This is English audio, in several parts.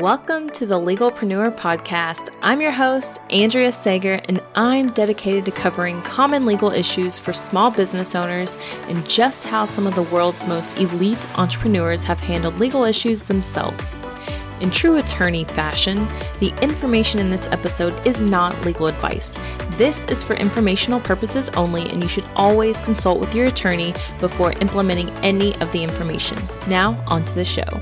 Welcome to the Legalpreneur Podcast. I'm your host, Andrea Sager, and I'm dedicated to covering common legal issues for small business owners and just how some of the world's most elite entrepreneurs have handled legal issues themselves. In true attorney fashion, the information in this episode is not legal advice. This is for informational purposes only, and you should always consult with your attorney before implementing any of the information. Now, on to the show.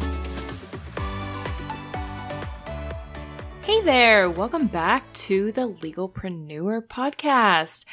There, welcome back to the Legalpreneur podcast.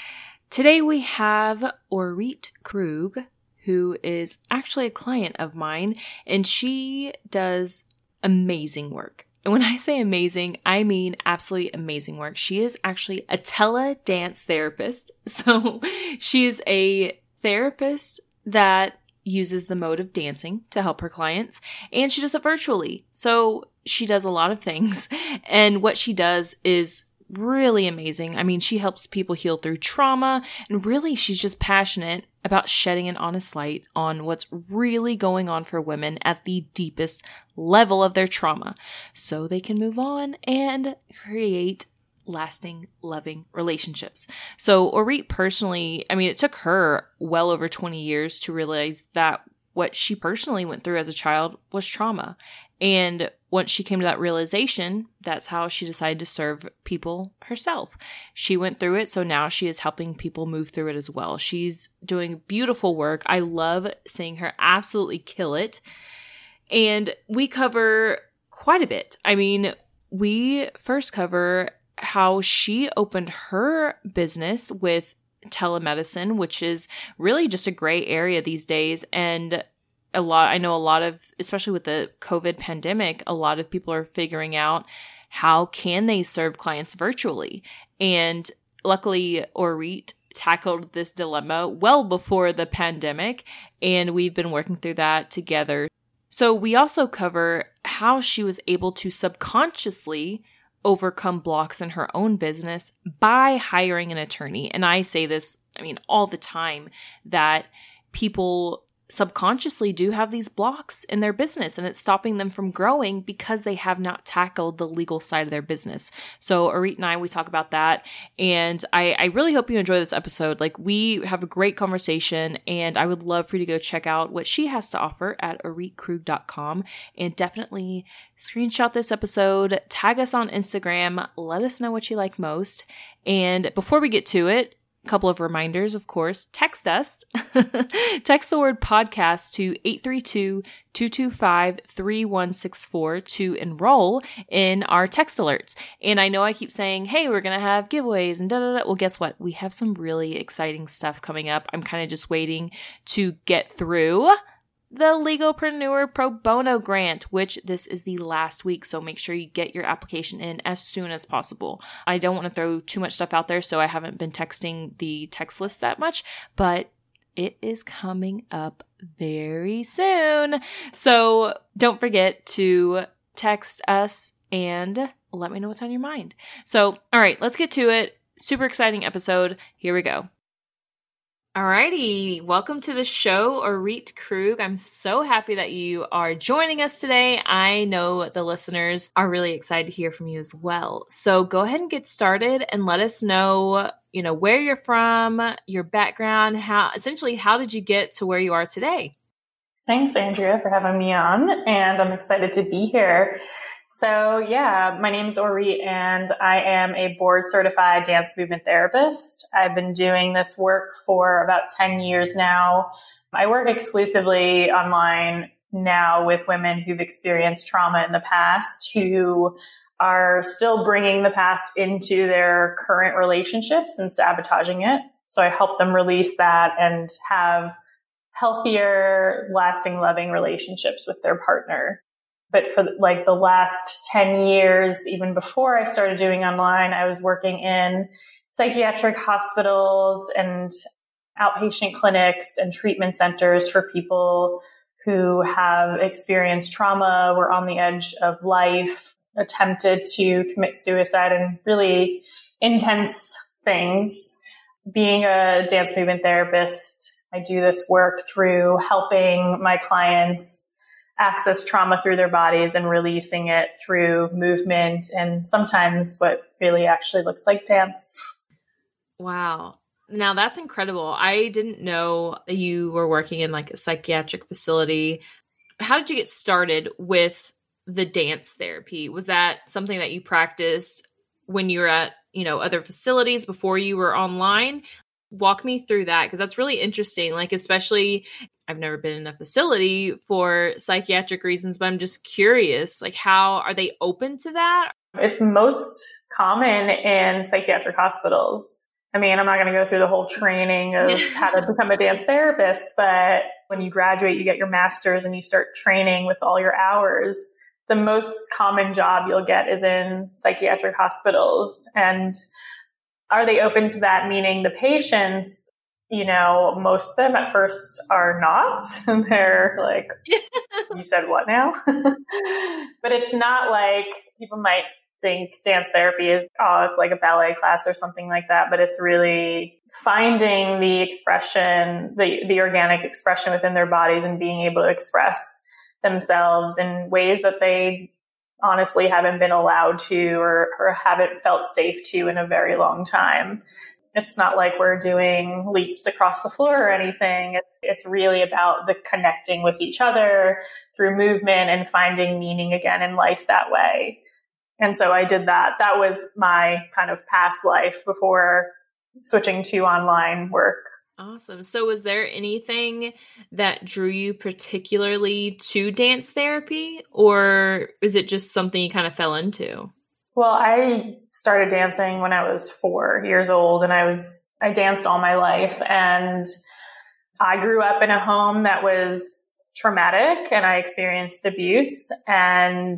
Today we have Orit Krug, who is actually a client of mine, and she does amazing work. And when I say amazing, I mean absolutely amazing work. She is actually a tele dance therapist. So she is a therapist that uses the mode of dancing to help her clients, and she does it virtually. So she does a lot of things. And what she does is really amazing. I mean, she helps people heal through trauma, and really, she's just passionate about shedding an honest light on what's really going on for women at the deepest level of their trauma so they can move on and create lasting, loving relationships. So, Orit personally, I mean, it took her well over 20 years to realize that what she personally went through as a child was trauma. And once she came to that realization, that's how she decided to serve people herself. She went through it, so now she is helping people move through it as well. She's doing beautiful work. I love seeing her absolutely kill it. And we cover quite a bit. I mean, we first cover how she opened her business with telemedicine, which is really just a gray area these days. And a lot, I know a lot of, especially with the COVID pandemic, a lot of people are figuring out how can they serve clients virtually. And luckily, Orit tackled this dilemma well before the pandemic, and we've been working through that together. So, we also cover how she was able to subconsciously overcome blocks in her own business by hiring an attorney. And I say this, I mean, all the time that people subconsciously do have these blocks in their business and it's stopping them from growing because they have not tackled the legal side of their business. So Orit and I, we talk about that. And I, I really hope you enjoy this episode. Like we have a great conversation and I would love for you to go check out what she has to offer at oritkrug.com and definitely screenshot this episode, tag us on Instagram, let us know what you like most. And before we get to it, couple of reminders, of course, text us. text the word podcast to 832-225-3164 to enroll in our text alerts. And I know I keep saying, hey, we're going to have giveaways and da da da. Well, guess what? We have some really exciting stuff coming up. I'm kind of just waiting to get through the Legalpreneur Pro Bono Grant, which this is the last week. So make sure you get your application in as soon as possible. I don't want to throw too much stuff out there, so I haven't been texting the text list that much, but it is coming up very soon. So don't forget to text us and let me know what's on your mind. So, all right, let's get to it. Super exciting episode. Here we go. Alrighty, welcome to the show, Orit Krug. I'm so happy that you are joining us today. I know the listeners are really excited to hear from you as well. So go ahead and get started and let us know, you know, where you're from, your background, how essentially how did you get to where you are today? Thanks, Andrea, for having me on, and I'm excited to be here. So yeah, my name is Ori and I am a board certified dance movement therapist. I've been doing this work for about 10 years now. I work exclusively online now with women who've experienced trauma in the past who are still bringing the past into their current relationships and sabotaging it. So I help them release that and have healthier, lasting, loving relationships with their partner. But for like the last 10 years, even before I started doing online, I was working in psychiatric hospitals and outpatient clinics and treatment centers for people who have experienced trauma, were on the edge of life, attempted to commit suicide and really intense things. Being a dance movement therapist, I do this work through helping my clients access trauma through their bodies and releasing it through movement and sometimes what really actually looks like dance. Wow. Now that's incredible. I didn't know you were working in like a psychiatric facility. How did you get started with the dance therapy? Was that something that you practiced when you were at, you know, other facilities before you were online? Walk me through that because that's really interesting. Like, especially, I've never been in a facility for psychiatric reasons, but I'm just curious. Like, how are they open to that? It's most common in psychiatric hospitals. I mean, I'm not going to go through the whole training of how to become a dance therapist, but when you graduate, you get your master's and you start training with all your hours. The most common job you'll get is in psychiatric hospitals. And are they open to that? Meaning the patients, you know, most of them at first are not. And they're like, you said what now? but it's not like people might think dance therapy is, oh, it's like a ballet class or something like that, but it's really finding the expression, the, the organic expression within their bodies and being able to express themselves in ways that they honestly haven't been allowed to or, or haven't felt safe to in a very long time. It's not like we're doing leaps across the floor or anything. It's, really about the connecting with each other through movement and finding meaning again in life that way. And so I did that. That was my kind of past life before switching to online work. Awesome. So, was there anything that drew you particularly to dance therapy, or is it just something you kind of fell into? Well, I started dancing when I was four years old, and I was, I danced all my life. And I grew up in a home that was traumatic, and I experienced abuse. And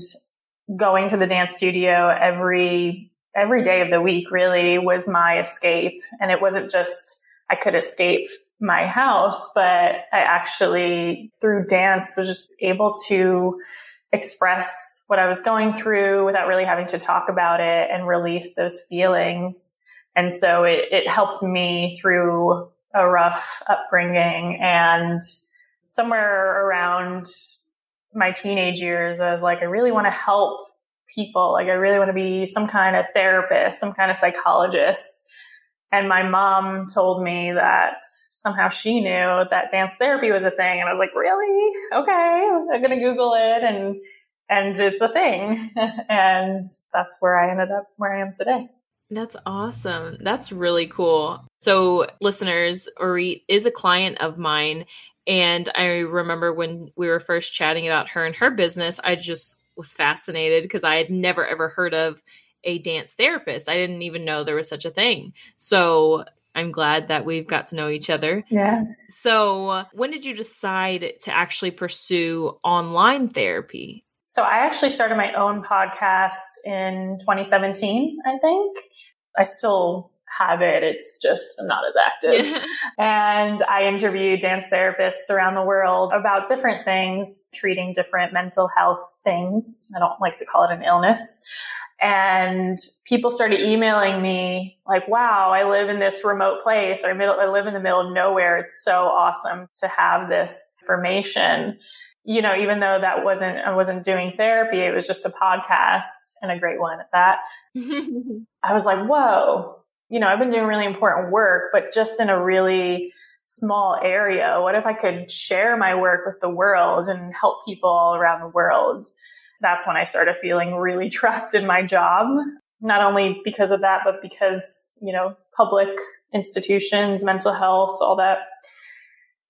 going to the dance studio every every day of the week really was my escape and it wasn't just I could escape my house but I actually through dance was just able to express what I was going through without really having to talk about it and release those feelings and so it, it helped me through a rough upbringing and somewhere around my teenage years, I was like, I really want to help people. Like, I really want to be some kind of therapist, some kind of psychologist. And my mom told me that somehow she knew that dance therapy was a thing. And I was like, really? Okay. I'm going to Google it. And, and it's a thing. and that's where I ended up where I am today. That's awesome. That's really cool. So, listeners, Orit is a client of mine, and I remember when we were first chatting about her and her business, I just was fascinated because I had never ever heard of a dance therapist. I didn't even know there was such a thing. So I'm glad that we've got to know each other. Yeah. So, when did you decide to actually pursue online therapy? So, I actually started my own podcast in 2017, I think. I still have it. It's just, I'm not as active. Yeah. And I interview dance therapists around the world about different things, treating different mental health things. I don't like to call it an illness. And people started emailing me like, wow, I live in this remote place or I live in the middle of nowhere. It's so awesome to have this information. You know, even though that wasn't, I wasn't doing therapy, it was just a podcast and a great one at that. I was like, whoa, you know, I've been doing really important work, but just in a really small area. What if I could share my work with the world and help people all around the world? That's when I started feeling really trapped in my job. Not only because of that, but because, you know, public institutions, mental health, all that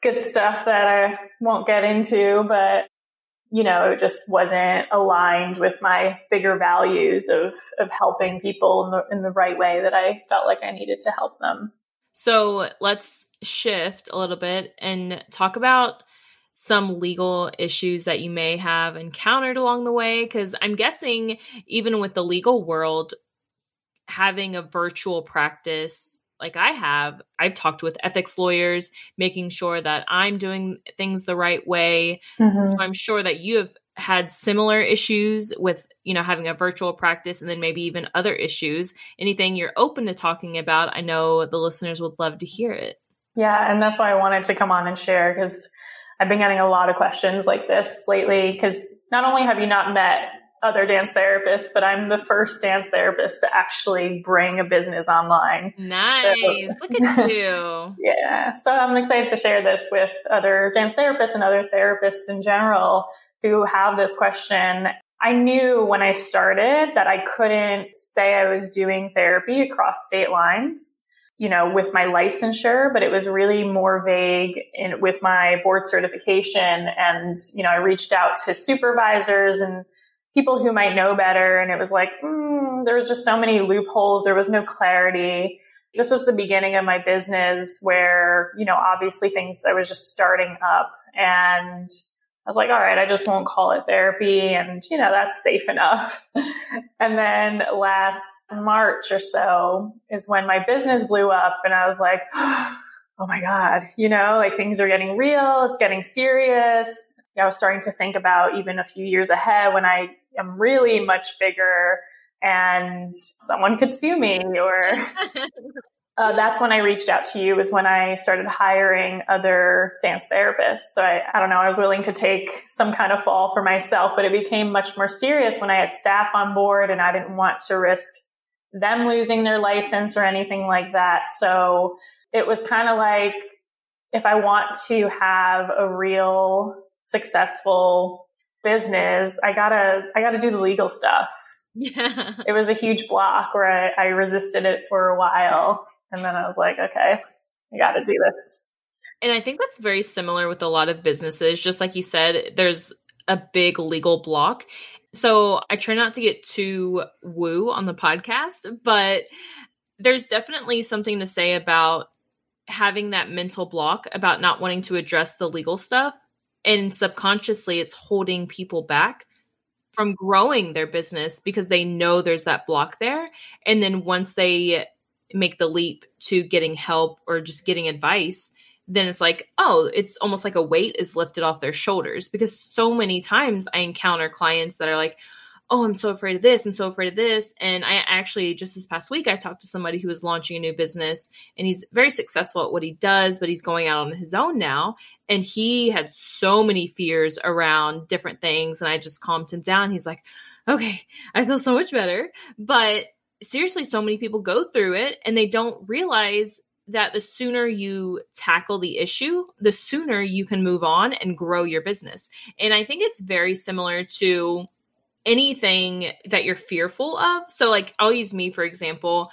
good stuff that I won't get into, but you know, it just wasn't aligned with my bigger values of of helping people in the in the right way that I felt like I needed to help them. So let's shift a little bit and talk about some legal issues that you may have encountered along the way because I'm guessing even with the legal world having a virtual practice like I have, I've talked with ethics lawyers, making sure that I'm doing things the right way. Mm-hmm. So I'm sure that you have had similar issues with, you know, having a virtual practice and then maybe even other issues. Anything you're open to talking about, I know the listeners would love to hear it. Yeah, and that's why I wanted to come on and share because I've been getting a lot of questions like this lately because not only have you not met other dance therapists, but I'm the first dance therapist to actually bring a business online. Nice. So, Look at you. yeah. So I'm excited to share this with other dance therapists and other therapists in general who have this question. I knew when I started that I couldn't say I was doing therapy across state lines you know, with my licensure, but it was really more vague in, with my board certification. And, you know, I reached out to supervisors and people who might know better. And it was like, mm, there was just so many loopholes. There was no clarity. This was the beginning of my business where, you know, obviously things I was just starting up and I was like, all right, I just won't call it therapy. And, you know, that's safe enough. and then last March or so is when my business blew up and I was like, oh my God, you know, like things are getting real. It's getting serious. I was starting to think about even a few years ahead when I am really much bigger and someone could sue me or uh, that's when I reached out to you is when I started hiring other dance therapists. So I, I don't know, I was willing to take some kind of fall for myself, but it became much more serious when I had staff on board and I didn't want to risk them losing their license or anything like that. So it was kind of like, if I want to have a real successful business, I gotta, I gotta do the legal stuff. Yeah. It was a huge block where I, I resisted it for a while. And then I was like, okay, I got to do this. And I think that's very similar with a lot of businesses. Just like you said, there's a big legal block. So I try not to get too woo on the podcast, but there's definitely something to say about having that mental block about not wanting to address the legal stuff. And subconsciously, it's holding people back from growing their business because they know there's that block there. And then once they make the leap to getting help or just getting advice, then it's like, oh, it's almost like a weight is lifted off their shoulders. Because so many times I encounter clients that are like, oh, I'm so afraid of this and so afraid of this. And I actually, just this past week, I talked to somebody who was launching a new business and he's very successful at what he does, but he's going out on his own now. And he had so many fears around different things. And I just calmed him down. He's like, okay, I feel so much better. But seriously, so many people go through it and they don't realize that the sooner you tackle the issue, the sooner you can move on and grow your business. And I think it's very similar to anything that you're fearful of. So, like, I'll use me for example.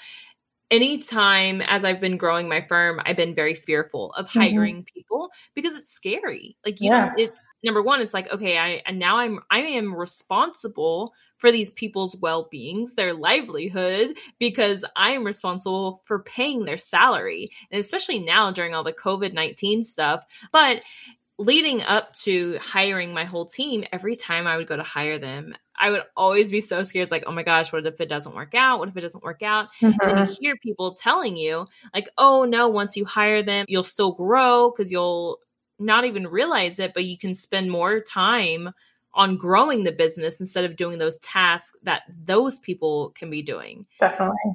Anytime as I've been growing my firm, I've been very fearful of mm-hmm. hiring mm-hmm. people because it's scary. Like, you yeah. know, it's number one, it's like, okay, I and now I'm I am responsible for these people's well beings, their livelihood, because I am responsible for paying their salary. And especially now during all the COVID 19 stuff. But leading up to hiring my whole team, every time I would go to hire them, I would always be so scared. It's like, oh my gosh, what if it doesn't work out? What if it doesn't work out? Mm-hmm. And then you mm-hmm. hear people telling you, like, oh no, once you hire them, you'll still grow because you'll not even realize it, but you can spend more time on growing the business instead of doing those tasks that those people can be doing. Definitely.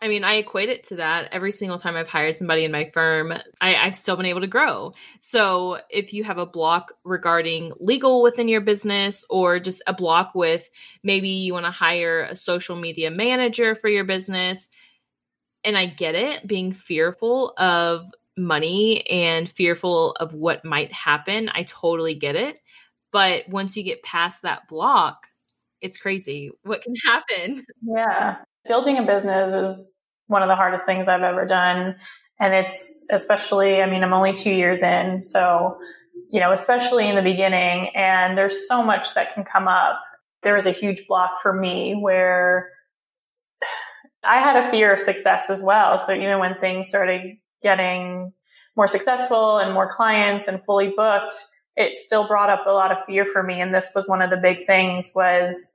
I mean, I equate it to that. Every single time I've hired somebody in my firm, I, have still been able to grow. So if you have a block regarding legal within your business, or just a block with maybe you want to hire a social media manager for your business, and I get it, being fearful of money and fearful of what might happen. I totally get it. But once you get past that block, it's crazy what can happen. Yeah. Building a business is one of the hardest things I've ever done. And it's especially, I mean, I'm only two years in. So, you know, especially in the beginning, and there's so much that can come up. There was a huge block for me where I had a fear of success as well. So, know, when things started getting more successful and more clients and fully booked, it still brought up a lot of fear for me. And this was one of the big things was,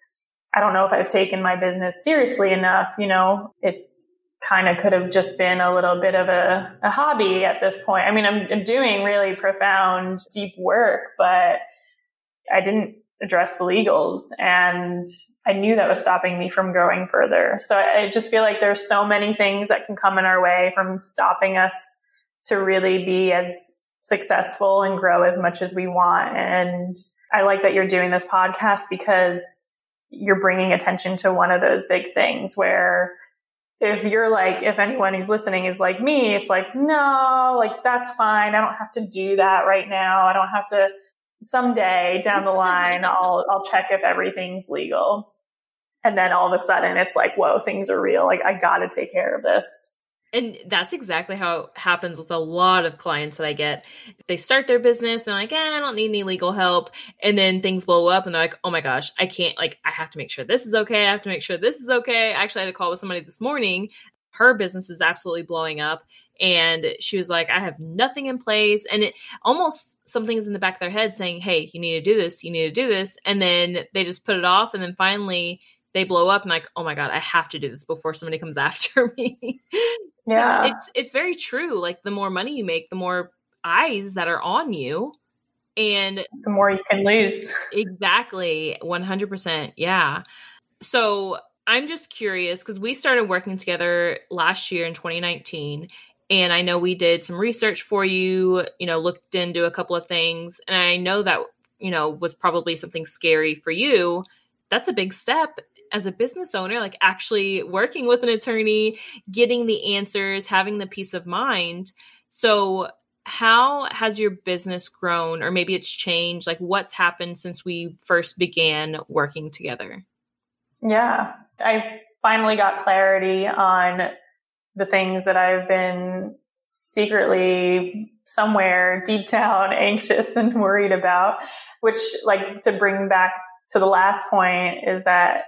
I don't know if I've taken my business seriously enough. You know, it kind of could have just been a little bit of a, a hobby at this point. I mean, I'm, I'm doing really profound, deep work, but I didn't address the legals and I knew that was stopping me from growing further. So I just feel like there's so many things that can come in our way from stopping us to really be as successful and grow as much as we want. And I like that you're doing this podcast because you're bringing attention to one of those big things where if you're like, if anyone who's listening is like me, it's like, no, like that's fine. I don't have to do that right now. I don't have to someday down the line, I'll, I'll check if everything's legal. And then all of a sudden it's like, whoa, things are real. Like I got to take care of this. And that's exactly how it happens with a lot of clients that I get. They start their business, they're like, eh, I don't need any legal help. And then things blow up and they're like, oh my gosh, I can't, like, I have to make sure this is okay. I have to make sure this is okay. I actually had a call with somebody this morning. Her business is absolutely blowing up. And she was like, I have nothing in place. And it almost something's in the back of their head saying, Hey, you need to do this, you need to do this. And then they just put it off. And then finally, they blow up and like, oh my god, I have to do this before somebody comes after me. Yeah. It's it's very true. Like the more money you make, the more eyes that are on you. And the more you can lose. exactly. 100%. Yeah. So I'm just curious because we started working together last year in 2019. And I know we did some research for you, you know, looked into a couple of things. And I know that, you know, was probably something scary for you. That's a big step as a business owner, like actually working with an attorney, getting the answers, having the peace of mind. So, how has your business grown, or maybe it's changed? Like, what's happened since we first began working together? Yeah, I finally got clarity on the things that I've been secretly somewhere deep down anxious and worried about, which, like, to bring back to the last point, is that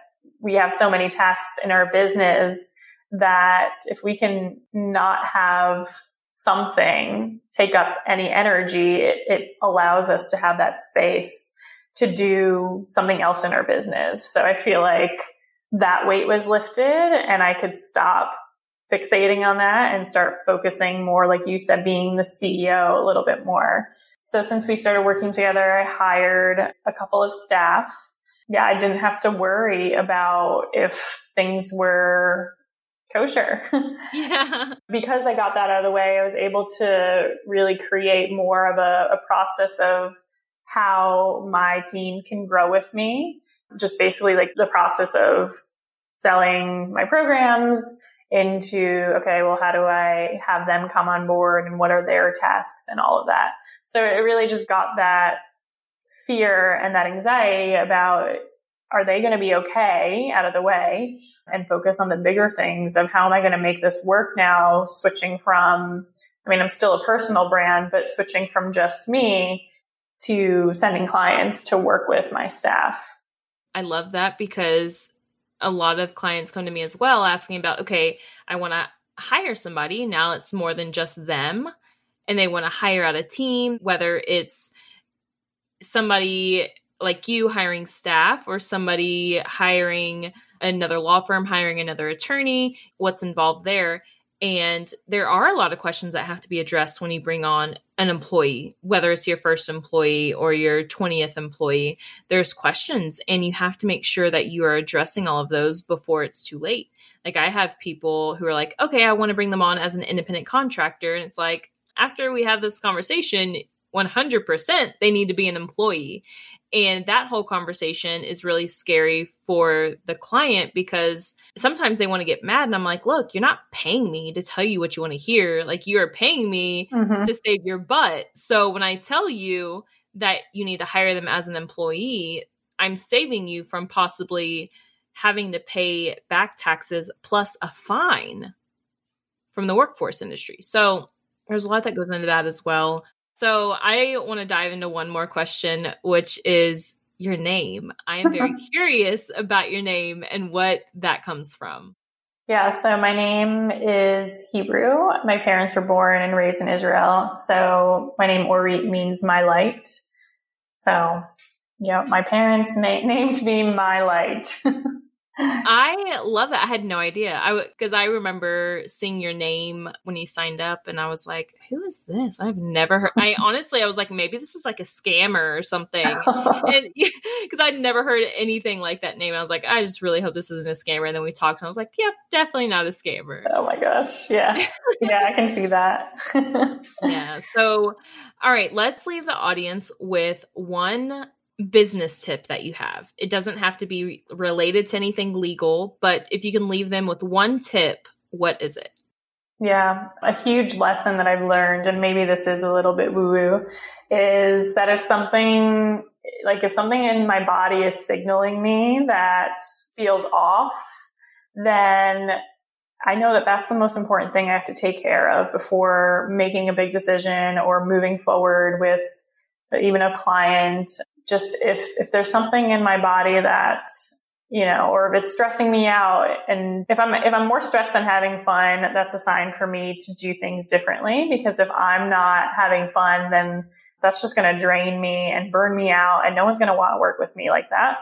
we have so many tasks in our business that if we can not have something take up any energy, it, it, allows us to have that space to do something else in our business. So I feel like that weight was lifted and I could stop fixating on that and start focusing more, like you said, being the CEO a little bit more. So since we started working together, I hired a couple of staff yeah, I didn't have to worry about if things were kosher. Yeah. because I got that out of the way, I was able to really create more of a, a process of how my team can grow with me. Just basically like the process of selling my programs into, okay, well, how do I have them come on board and what are their tasks and all of that. So it really just got that fear and that anxiety about are they going to be okay out of the way and focus on the bigger things of how am I going to make this work now, switching from, I mean, I'm still a personal brand, but switching from just me to sending clients to work with my staff. I love that because a lot of clients come to me as well asking about, okay, I want to hire somebody. Now it's more than just them and they want to hire out a team, whether it's somebody like you hiring staff or somebody hiring another law firm, hiring another attorney, what's involved there. And there are a lot of questions that have to be addressed when you bring on an employee, whether it's your first employee or your 20th employee. There's questions, and you have to make sure that you are addressing all of those before it's too late. Like, I have people who are like, okay, I want to bring them on as an independent contractor. And it's like, after we have this conversation, 100% they need to be an employee. And that whole conversation is really scary for the client because sometimes they want to get mad. And I'm like, look, you're not paying me to tell you what you want to hear. Like, you are paying me mm-hmm. to save your butt. So when I tell you that you need to hire them as an employee, I'm saving you from possibly having to pay back taxes plus a fine from the workforce industry. So there's a lot that goes into that as well. So I want to dive into one more question, which is your name. I am very curious about your name and what that comes from. Yeah, so my name is Hebrew. My parents were born and raised in Israel. So my name Orit means my light. So, yeah, my parents na- named me my light. I love that. I had no idea. I because I remember seeing your name when you signed up, and I was like, "Who is this?" I've never heard. I honestly, I was like, maybe this is like a scammer or something, and because I'd never heard anything like that name. I was like, I just really hope this isn't a scammer. And then we talked, and I was like, Yep, definitely not a scammer. Oh my gosh, yeah, yeah, I can see that. yeah. So, all right, let's leave the audience with one business tip that you have. It doesn't have to be related to anything legal, but if you can leave them with one tip, what is it? Yeah, a huge lesson that I've learned, and maybe this is a little bit woo woo, is that if something, like if something in my body is signaling me that feels off, then I know that that's the most important thing I have to take care of before making a big decision or moving forward with even a client just if if there's something in my body that you know, or if it's stressing me out, and if I'm if I'm more stressed than having fun, that's a sign for me to do things differently. Because if I'm not having fun, then that's just going to drain me and burn me out, and no one's going to want to work with me like that.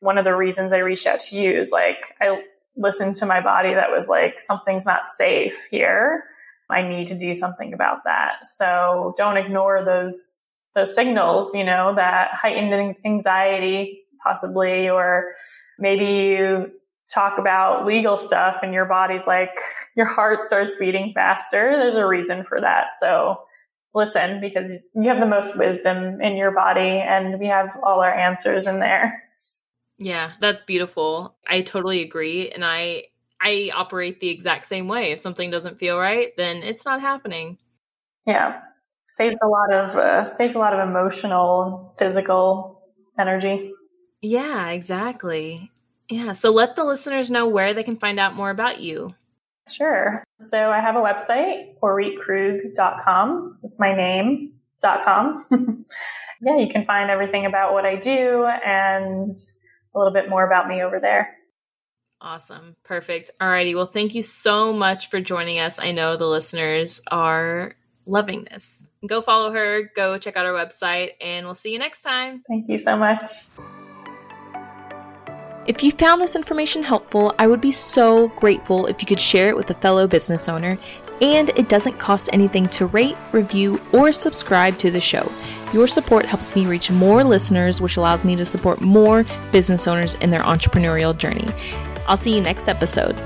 One of the reasons I reached out to you is like I listened to my body that was like something's not safe here. I need to do something about that. So don't ignore those those signals, you know, that heightened anxiety possibly, or maybe you talk about legal stuff and your body's like, your heart starts beating faster. There's a reason for that. So listen because you have the most wisdom in your body and we have all our answers in there. Yeah, that's beautiful. I totally agree. And I, I operate the exact same way. If something doesn't feel right, then it's not happening. Yeah saves a lot of uh, saves a lot of emotional, physical energy. Yeah, exactly. Yeah. So let the listeners know where they can find out more about you. Sure. So I have a website, oritkrug.com. So it's my name, dot com. yeah, you can find everything about what I do and a little bit more about me over there. Awesome. Perfect. Alrighty. Well, thank you so much for joining us. I know the listeners are loving this. Go follow her, go check out her website, and we'll see you next time. Thank you so much. If you found this information helpful, I would be so grateful if you could share it with a fellow business owner. And it doesn't cost anything to rate, review, or subscribe to the show. Your support helps me reach more listeners, which allows me to support more business owners in their entrepreneurial journey. I'll see you next episode.